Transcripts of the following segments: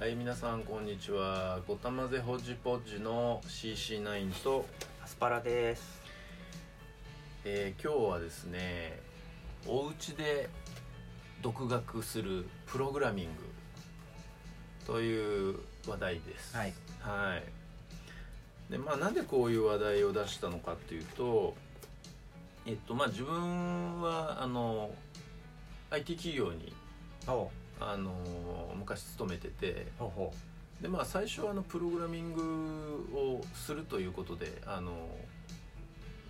はい皆さんこんにちは。ごたまぜほじぽじの CC9 と、アスパラです。えー今日はですねお家で独学するプログラミングという話題です。はい。はい。でまあなんでこういう話題を出したのかっていうとえっとまあ自分はあの IT 企業にほあの昔勤めててでまあ最初はあのプログラミングをするということであの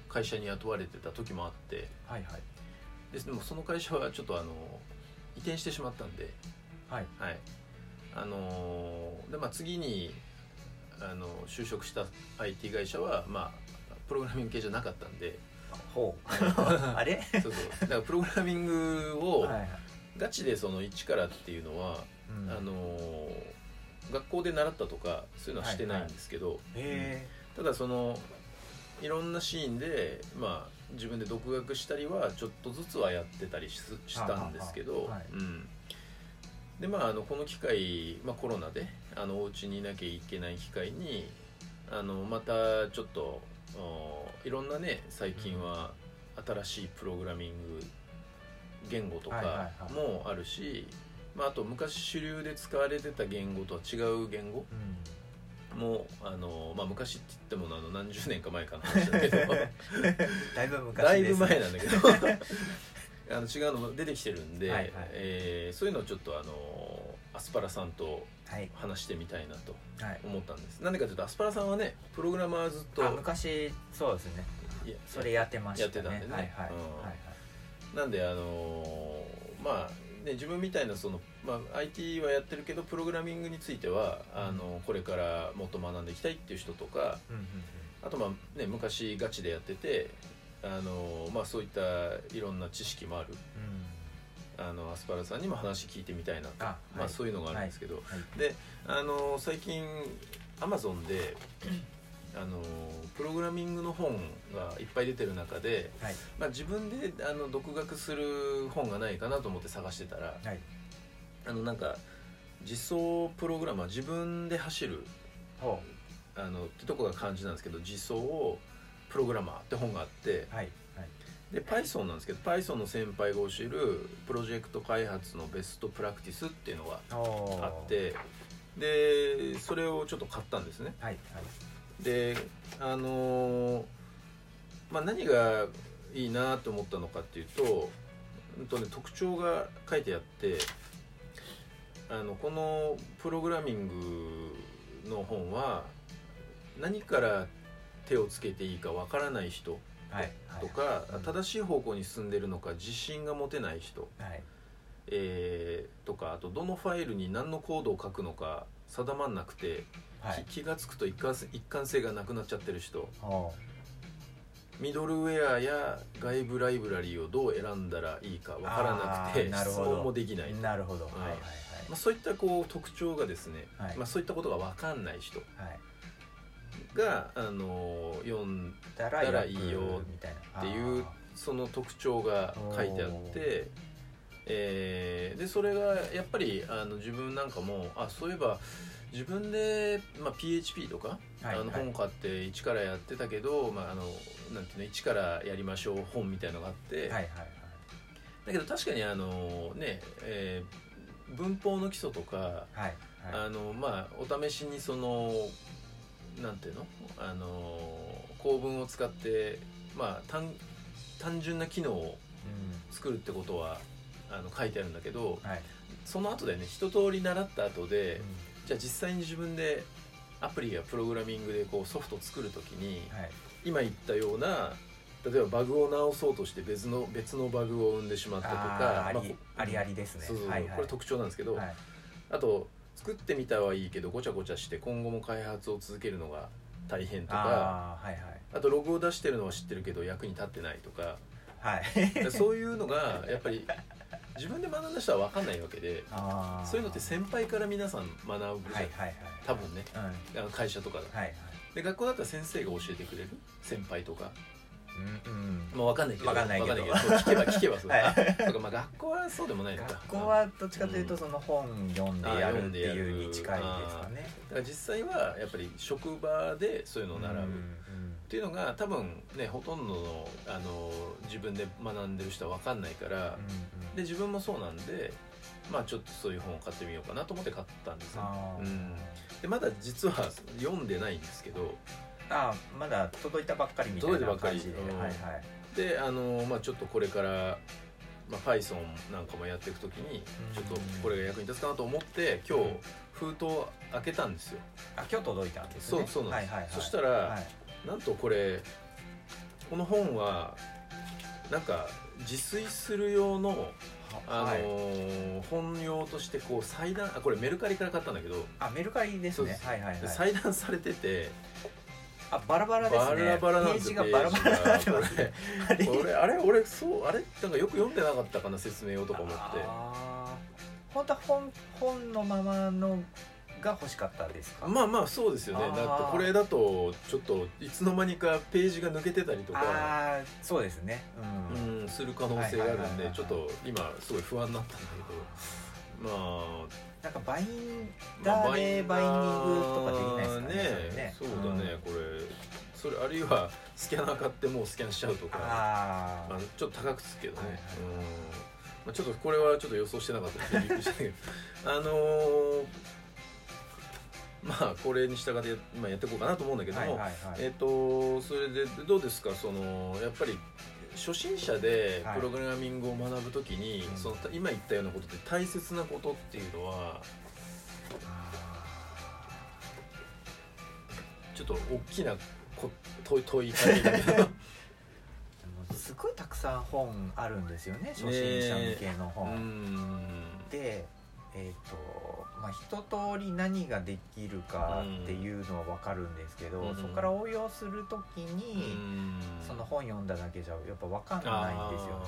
会社に雇われてた時もあってうはいはい。ですでもその会社はちょっとあの移転してしまったんで、はい。はい。あのでまあ、次にあの就職した IT 会社は、まあ、プログラミング系じゃなかったんで。ほう。あれ？そうそう。だからプログラミングをはいはいガチでその一からっていうのは、うん。あの学校で習ったとかそういうのはしてないんですけど、へただそのいろんなシーンで、まあ、自分で独学したりはちょっとずつはやってたりししたんですけど、はい。うん、でまああのこの機会、まあ、コロナであのお家にいなきゃいけない機会にあのまたちょっとおいろんなね最近は新しいプログラミング言語とかはいもあるし、まあ、あと昔主流で使われてた言語とは違う言語うん。もあの、まあ、昔って言ってもあの何十年か前かの話だけど。だいぶ昔だいぶ前なんだけど。あの違うのも出てきてるんで、はいはい。えーそういうのをちょっとあのアスパラさんとはい。話してみたいなとはい。思ったんです。なんでかというとアスパラさんはねプログラマーずっとあ昔そうですね。それやってましたね。やってたんでね。はいはい。うん。はいなんであのまあね、自分みたいなその、まあ、IT はやってるけどプログラミングについてはあのこれからもっと学んでいきたいっていう人とかあとまあね昔ガチでやっててあの、まあ、そういったいろんな知識もある。うん。あのアスパラさんにも話聞いてみたいなとあまあ、はい。そういうのがあるんですけど、はい。であの最近アマゾンであのプログラミングの本がいっぱい出てる中で、はい。まあ、自分であの独学する本がないかなと思って探してたらはい。あのなんか実装プログラマー自分で走るほあのってとこが漢字なんですけど実装プログラマーって本があってうはい。はい。で Python なんですけど Python の先輩が教えるプロジェクト開発のベストプラクティスっていうのがあってでそれをちょっと買ったんですね。はい。はいであのーまあ何がいいなと思ったのかっていうと,、うんとね、特徴が書いてあってあのこのプログラミングの本は何から手をつけていいかわからない人はいとか、正しい方向に進んでるのか自信が持てない人、はい。えーとかあとどのファイルに何のコードを書くのか定まんなくて、気が付くと一貫性一貫性がなくなっちゃってる人。ほミドルウェアや外部ライブラリーをどう選んだらいいかわからなくて質問もできないなるほど。はいうん。はいはいまあ、そういったこう特徴がですね、はい。まあ、そういったことがわかんない人はい。が、あのー読んだだらいいよみたいなっていうその特徴が書いてあって、えーでそれがやっぱりあの自分なんかもあそういえば自分で、まあ、PHP とか、はいあのはい。本買って一からやってたけど、まあ、あのなんていうの一からやりましょう本みたいのがあって、はいはいはい。だけど確かにあのね、えー文法の基礎とか、はいはい。あのまあお試しにそのなんていうのあの構文を使ってまあ単単純な機能をうん。作るってことはあの書いてあるんだけどはい。その後でね。一通り習った後で、じゃあ実際に自分でアプリやプログラミングでこうソフトを作る時に、はい。今言ったような例えばバグを直そうとして別の別のバグを生んでしまったとかまあーありありありですね。そうそうはいはい。これ特徴なんですけど、はい。あと作ってみたはいいけどごちゃごちゃして今後も開発を続けるのが大変とかあーはいはい。あとログを出してるのは知ってるけど役に立ってないとかはい。そういうのがやっぱり自分で学んだ人は分かんないわけでそういうのって先輩から皆さん学ぶじゃん、はいはいはい。多分ね。うん。会社とかではい。で学校だったら先生が教えてくれる？先輩とかうんうん。まあわかんないけどわかんないけど。聞けば 聞けばそう。はい。かまあ学校はそうでもないのか。学校はどっちかというとうんその本読んでやるっていうに近いですかね。だから実際はやっぱり職場でそういうのを習う、っていうのが多分ねほとんどのあの自分で学んでる人は分かんないから、で自分もそうなんでまあちょっとそういう本を買ってみようかなと思って買ったんですよ、うん、でまだ実は読んでないんですけどあーまだ届いたばっかりみたいな感じで。うんはいはい。であの、まあ、ちょっとこれから、まあ、Python なんかもやっていく時にちょっとこれが役に立つかなと思って今日封筒を開けたんですよ。あ今日届いたんですね。そうそうなんです、はいはいはい。そしたら、はい。なんとこれこの本はなんか自炊する用の、あのはい。ー本用としてこう裁断あこれメルカリから買ったんだけど、あメルカリですね。はいはいはい。裁断されててあバラバラですバねラバラなんページがバラバラになってこますね。れこれ？あれ俺そうあれ？なんかよく読んでなかったかな説明をとか思って本当は本本のままのが欲しかったですか？まあまあそうですよね。だってこれだとちょっといつの間にかページが抜けてたりとか。そうですね。うん、うん、する可能性があるんでちょっと今すごい不安になったんだけど。まあなんかバインダーでバインディングとかできないですかねねそうだね、これ。それあるいは スキャナー買ってもうスキャンしちゃうとかあまあ、ちょっと高くつくけどね、はいはいうん。まあ、ちょっとこれはちょっと予想してなかったのでびっくりしたけど。あのーまあこれに従って、まあ、やっていこうかなと思うんだけども、はいはいはい。えっ、とそれでどうですか？そのやっぱり初心者ではい。プログラミングを学ぶときに、うん。その今言ったようなことで大切なことっていうのはちょっと大きなこ問い問いかけだけど。でもすごいたくさん本あるんですよね初心者向けのう本、ん。でえっ、とまあ一通り何ができるかっていうのは分かるんですけど、うん。そこから応用するときうに、ん本読んだだけじゃやっぱ分かんないんですよね、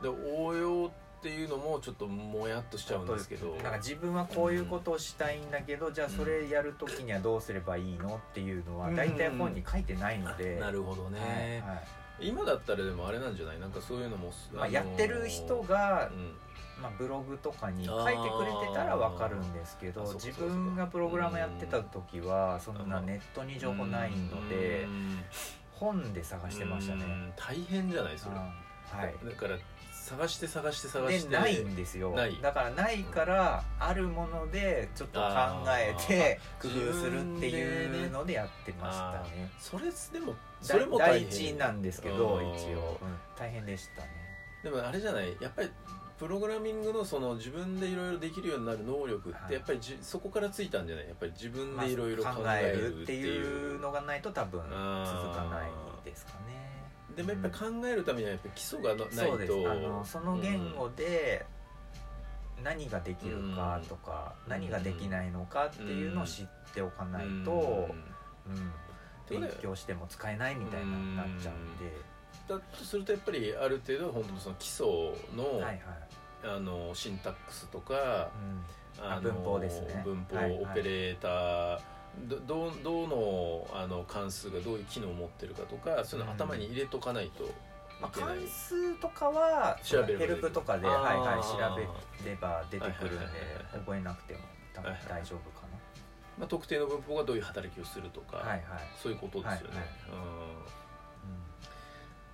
あー。で応用っていうのもちょっともやっとしちゃうんですけど。なんか自分はこういうことをしたいんだけど、じゃあそれやるときにはどうすればいいのっていうのはうん。大体本に書いてないので、なるほどね、はいはい。今だったらでもあれなんじゃない？なんかそういうのも、まあ、やってる人が、うんまあ、ブログとかに書いてくれてたら分かるんですけど自分がプログラムやってた時はそんなネットに情報ないのでうん本で探してましたね。うん。大変じゃないそれ、あーはい。だから探して探して探して。でないんですよ。だからないからあるものでちょっと考えて工夫するっていうのでやってましたね。それでもそそれも大第変一なんですけどうん一応、うん。大変でしたね。でもあれじゃない？やっぱりプログラミングのその自分でいろいろできるようになる能力っはい。てやっぱりじそこからついたんじゃない？やっぱり自分まあでいろいろ考考ええるっていいううのがないと多分続かないですかね。でもやっぱり考えるためにはやっぱり基礎がなないそうです。とあのその言語で何ができるかとか、うん。何ができないのかっていうのを知っておかないと、うん。勉強しても使えないみたいになっちゃうんで、だとするとやっぱりある程度本当にその基礎の,、はいはい、あのシンタックスとかうん。あの文法ですね。文法、はいはい。オペレーターどどうどのあの関数がどういう機能を持ってるかとかそういうのを頭に入れとかないといまあ、関数とかはヘルプとかで、はいはい、調べれば出てくるんで覚えなくても多分大丈夫かまあ、特定の文法がどういう働きをするとか、な、はいはい、そういうことですよね、はいはい。うん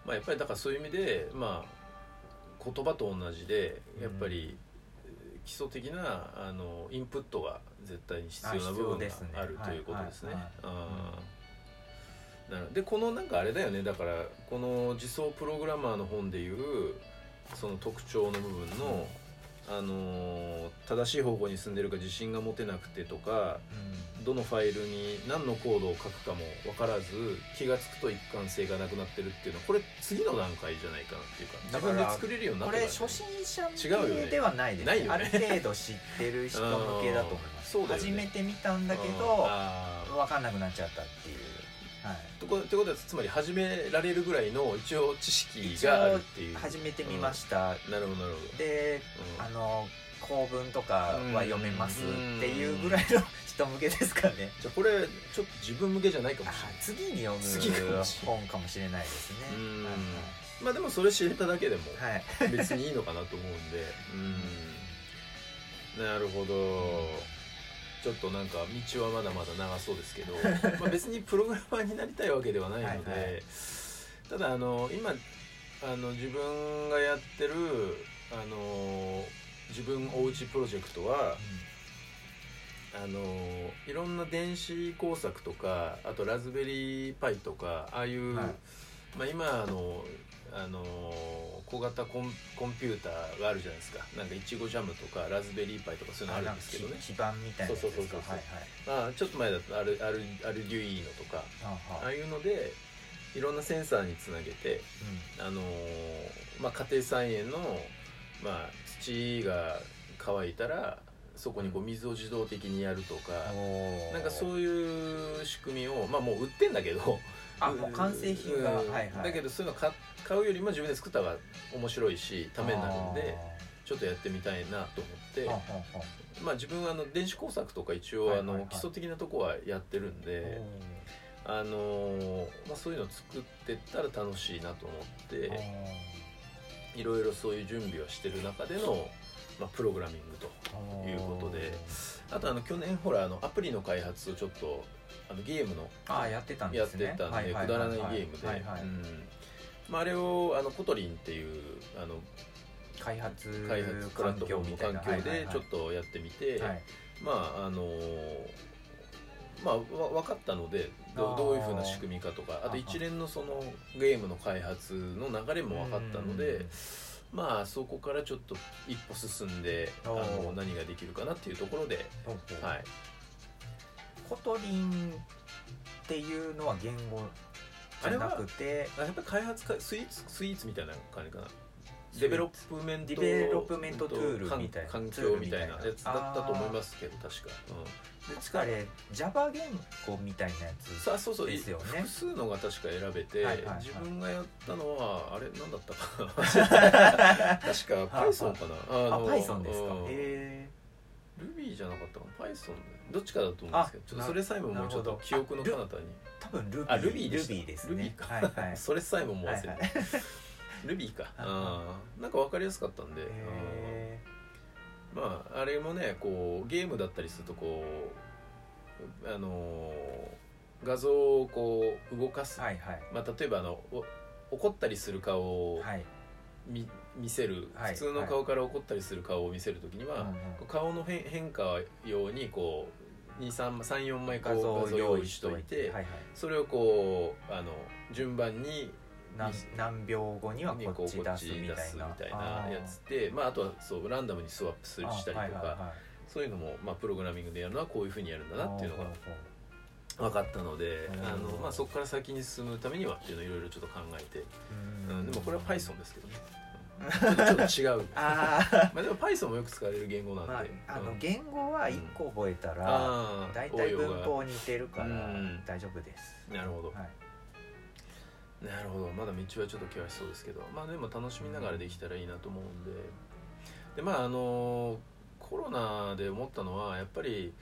まあ、やっぱりだからそういう意味で、まあ、言葉と同じでやっぱり基礎的なあのインプットが絶対に必要な部分があるということですね。でこのなんかあれだよね。だからこの自走プログラマーの本でいうその特徴の部分の、あのー正しい方向に進んでるか自信が持てなくてとかうん。どのファイルに何のコードを書くかも分からず気が付くと一貫性がなくなってるっていうのはこれ次の段階じゃないかなっていうか自分で作れるようになこってから。ねれ初心者向けではないですないよね。ある程度知ってる人向けだと思います。ね。初めて見たんだけうん。ど分かんなくなっちゃったっていう、はい、とこってことはつまり始められるぐらいの一応知識があるっていう。初めて見ました、なるほどなるほど。でうん。あの構文とかは読めますっていうぐらいの 人向けですかね。じゃあこれちょっと自分向けじゃないかもしれない。次に読む本。かもしれないですね。うん。はいまあでもそれ知れただけでも別にいいのかなと思うんで。うん。なるほどちょっとなんか道はまだまだ長そうですけどまあ別にプログラマーになりたいわけではないのではいはい。ただあの今あの自分がやってるあの自分おうちプロジェクトはあのいろんな電子工作とかあとラズベリーパイとかああいう、はい。まあ、今あのあの小型コンコンピューターがあるじゃないですか。なんかいちごジャムとかラズベリーパイとかそういうのあるんですけどね。基板みたいなそうそうそうそうはいまあ、ちょっと前だとアルアルアルデュイーノとかはいはあ。あいうのでいろんなセンサーにつなげて、あのまあ、家庭菜園の、まあ、土が乾いたらそこにこう水を自動的にやるとか、うんなんかそういう仕組みを、まあ、もう売ってんだけど。あもう完成品が、うんはい。はいだけどそういうの買買うよりも自分で作った方が面白いしためになるんでちょっとやってみたいなと思って。まあ自分はあの電子工作とか一応あの基礎的なとこはやってるんあで、あのーまあ、そういうのを作ってったら楽しいなと思っていろいろそういう準備をしてる中での、まあ、プログラミングということで。あとあの去年ほらあのアプリの開発をちょっとあのゲームのあーやってたんでやっすねてたんでははくだらないゲームで、まあ、あれをあの Kotlin っていうあの開発開発プラットフォームの環境でちょっととやってみて、はい。まああのまあわ分かったのでどどういうふうな仕組みかとかあと一連のそのゲームの開発の流れも分かったのでまあそこからちょっと一歩進んであの何ができるかなっていうところで、はい、 Kotlin っていうのは言語じゃなくて。あやっぱり開発か suite suite みたいな感じかな。 development development tool みたいな。環境みたいなやつだったと思いますけど確か、うん、確かあれ Java 言語みたいなやつさあそうそうですよね。複数のが確か選べて、自分がやったのはあれ何だったかな。確か Python かな。あの Python ですか。うん。へ Ruby じゃなかったかな？Python どっちかだと思うんですけどちょっとそれさえももうちょっと記憶の彼方に。ー。多分 Ruby あ Ruby でした。Ruby ですね。Ruby か、はいはい。それさえももう忘れて、はいはい。Ruby かはい うん。なんか分かりやすかったんで、まああれもねこうゲームだったりするとこうあのー画像をこう動かす、ーはいはい。まあ、例えばあのお怒ったりする顔をはい見見せる、はい普通の顔から怒ったりする顔を見せるときには、うんうん顔の変変化用にこう34枚こう画像を用意しといてはいはい。それをこうあの順番に何何秒後にはにこっち出すみたいな。たいなやつでまあ、あとはそうランダムにスワップするしたりとか、はいはいはい。そういうのも、まあ、プログラミングでやるのはこういうふうにやるんだなっていうのが分かったのでうんあの、まあ、そこから先に進むためにはっていうのをいろいろちょっと考えて、ううん、でもこれは Python ですけどね。うんちょっと違う。ああまあでも Python もよく使われる言語なんで、まあ、あのうん。言語は1個覚えたら、大体応用が。文法似てるからうん。大丈夫です、なるほど、はい、なるほど。まだ道はちょっと険しそうですけど。まあでも楽しみながらできたらいいなと思うんで。でまああのコロナで思ったのはやっぱり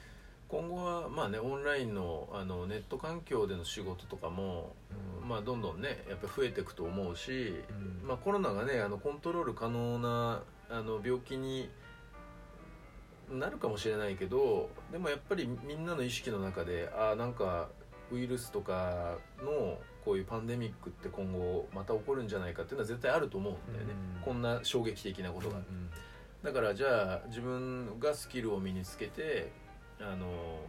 今後はまあねオンラインのあのネット環境での仕事とかも、うん。まあどんどんねやっぱり増えていくと思うし、うん。まあ、コロナがねあのコントロール可能なあの病気になるかもしれないけどでもやっぱりみんなの意識の中でああなんかウイルスとかのこういうパンデミックって今後また起こるんじゃないかっていうのは絶対あると思うんだよね、うん。こんな衝撃的なことが、うん。だからじゃあ自分がスキルを身につけてあの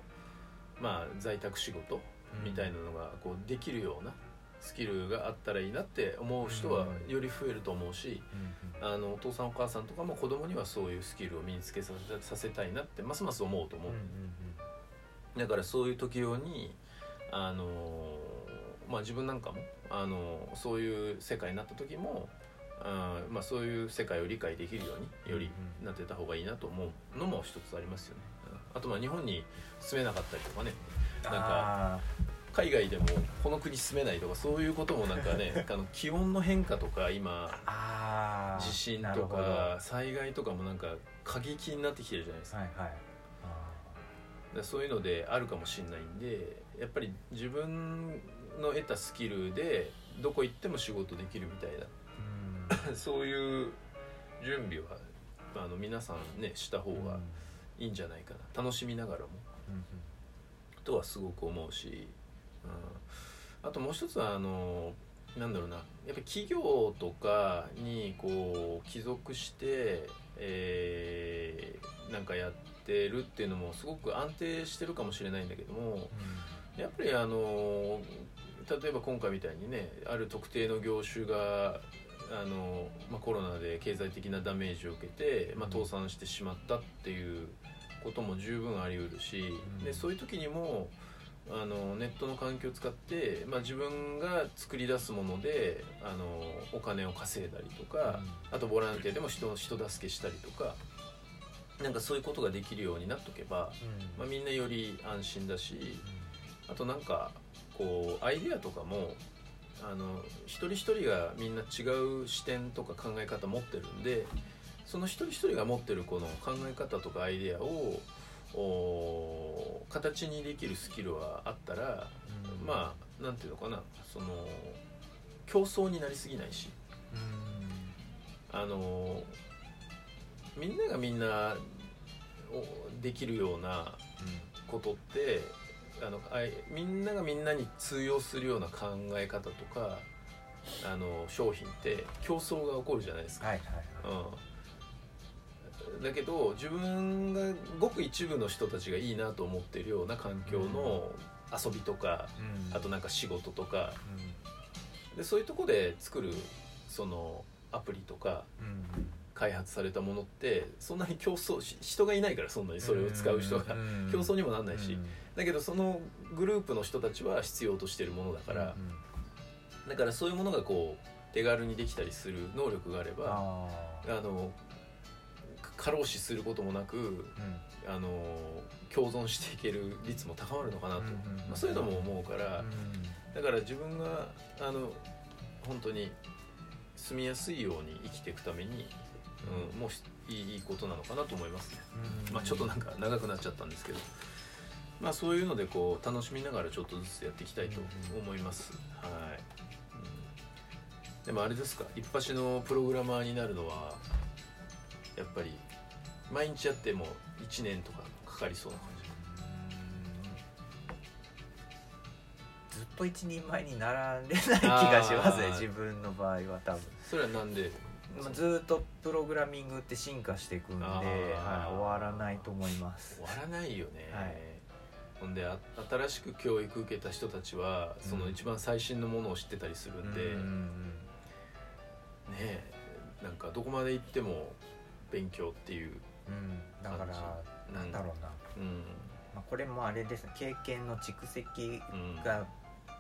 まあ在宅仕事みたいなのがこうできるようなスキルがあったらいいなって思う人はより増えると思うし、うんあのお父さんお母さんとかも子供にはそういうスキルを身につけさせさせたいなってますます思うと思う、だからそういう時用にあのまあ自分なんかもあのそういう世界になった時もあまあそういう世界を理解できるようによりうんなってた方がいいなと思うのも一つありますよね。うんあとまあ日本に住めなかったりとかね。なんかあ海外でもこの国住めないとかそういうこともなんかね あの気温の変化とか今地震とかは災害とかもなんか過激になってきてるじゃないですか,、いはい。あそういうのであるかもしれないんでやっぱり自分の得たスキルでどこ行っても仕事できるみたいーうん。な そういう準備はあの皆さんねした方がいいんじゃないかな。楽しみながらも。うんとはすごく思うし、うん、あともう一つはあのなんだろうな。やっぱり企業とかにこう帰属して、えーなんかやってるっていうのもすごく安定してるかもしれないんだけどもやっぱりあの例えば今回みたいにねある特定の業種があの、まあ、コロナで経済的なダメージを受けて、まあ、倒産してしまったっていうことも十分あり得るし、うん。でそういう時にもあのネットの環境を使って、まあ、自分が作り出すものであのお金を稼いだりとか、あとボランティアでも人人助けしたりとかなんかそういうことができるようになっとけば、まあ、みんなより安心だしあとなんかこうアイデアとかもあの一人一人がみんな違う視点とか考え方持ってるんでその一人一人が持ってるこの考え方とかアイデアをお形にできるスキルはあったら、まあなんていうのかなその競争になりすぎないし。あのみんながみんなおできるようなことってあのあいみんながみんなに通用するような考え方とかあの商品って競争が起こるじゃないですか。はいはいはい。うん、だけど自分がごく一部の人たちがいいなと思ってるような環境の遊びとか、うん。あとなんか仕事とかうでそういうとこで作るそのアプリとかんうん開発されたものってそんなに競争し人がいないからそんなにそれを使う人が。ん競争にもなんないし。うん。だけどそのグループの人たちは必要としてるものだから。うんだからそういうものがこう手軽にできたりする能力があればあの過労死することもなくうん。あの共存していける率も高まるのかなと、まあ、そういうのも思うからだから自分があの本当に住みやすいように生きていくために、うん、もうしいいことなのかなと思いますね、うん。まあ、ちょっとなんか長くなっちゃったんですけど、まあ、そういうのでこう楽しみながらちょっとずつやっていきたいと思います、はい、うん。でもあれですか一発のプログラマーになるのはやっぱり毎日やっても1年とかかかりそうな感じずっと一人前になられない気がしますね自分の場合は多分。それはなんで？まあずっとプログラミングって進化していくんで、あはい、ー終わらないと思います。終わらないよね、はい。ほんであ新しく教育受けた人たちはその一番最新のものを知ってたりするんで、うんねえなんかどこまで行っても勉強っていう、うん。だからうんな。んだろうな、うん。まあ、これもあれですね。経験の蓄積うん、が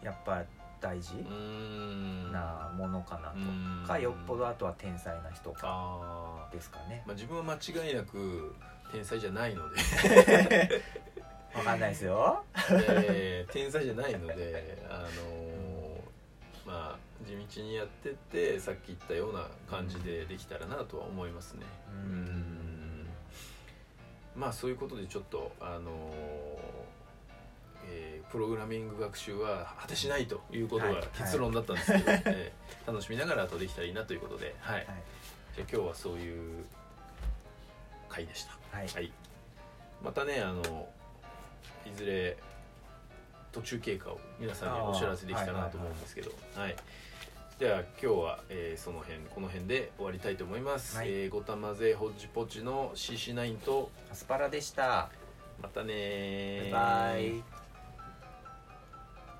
やっぱ大事うん。なものかなと、うん。かよっぽどあとは天才な人か。あですかね。ー、まあ、自分は間違いなく天才じゃないので。わかんないですよ。えー天才じゃないのであのーまあ地道にやってってさっき言ったような感じでできたらなとは思いますね。うん。うん。まあそういうことでちょっとあのープログラミング学習は果てしないということがはい。結論だったんですけど、えー楽しみながらあとできたらいいなということで、はい。はい。じゃあ今日はそういう回でした。はい。はい、またねあのいずれ途中経過を皆さんにお知らせできたらなと思うんですけどはいでは今日は、えーその辺この辺で終わりたいと思います、はい。えーごたまぜほっじぽっちの CC9 とアスパラでした。またねー。バイバイ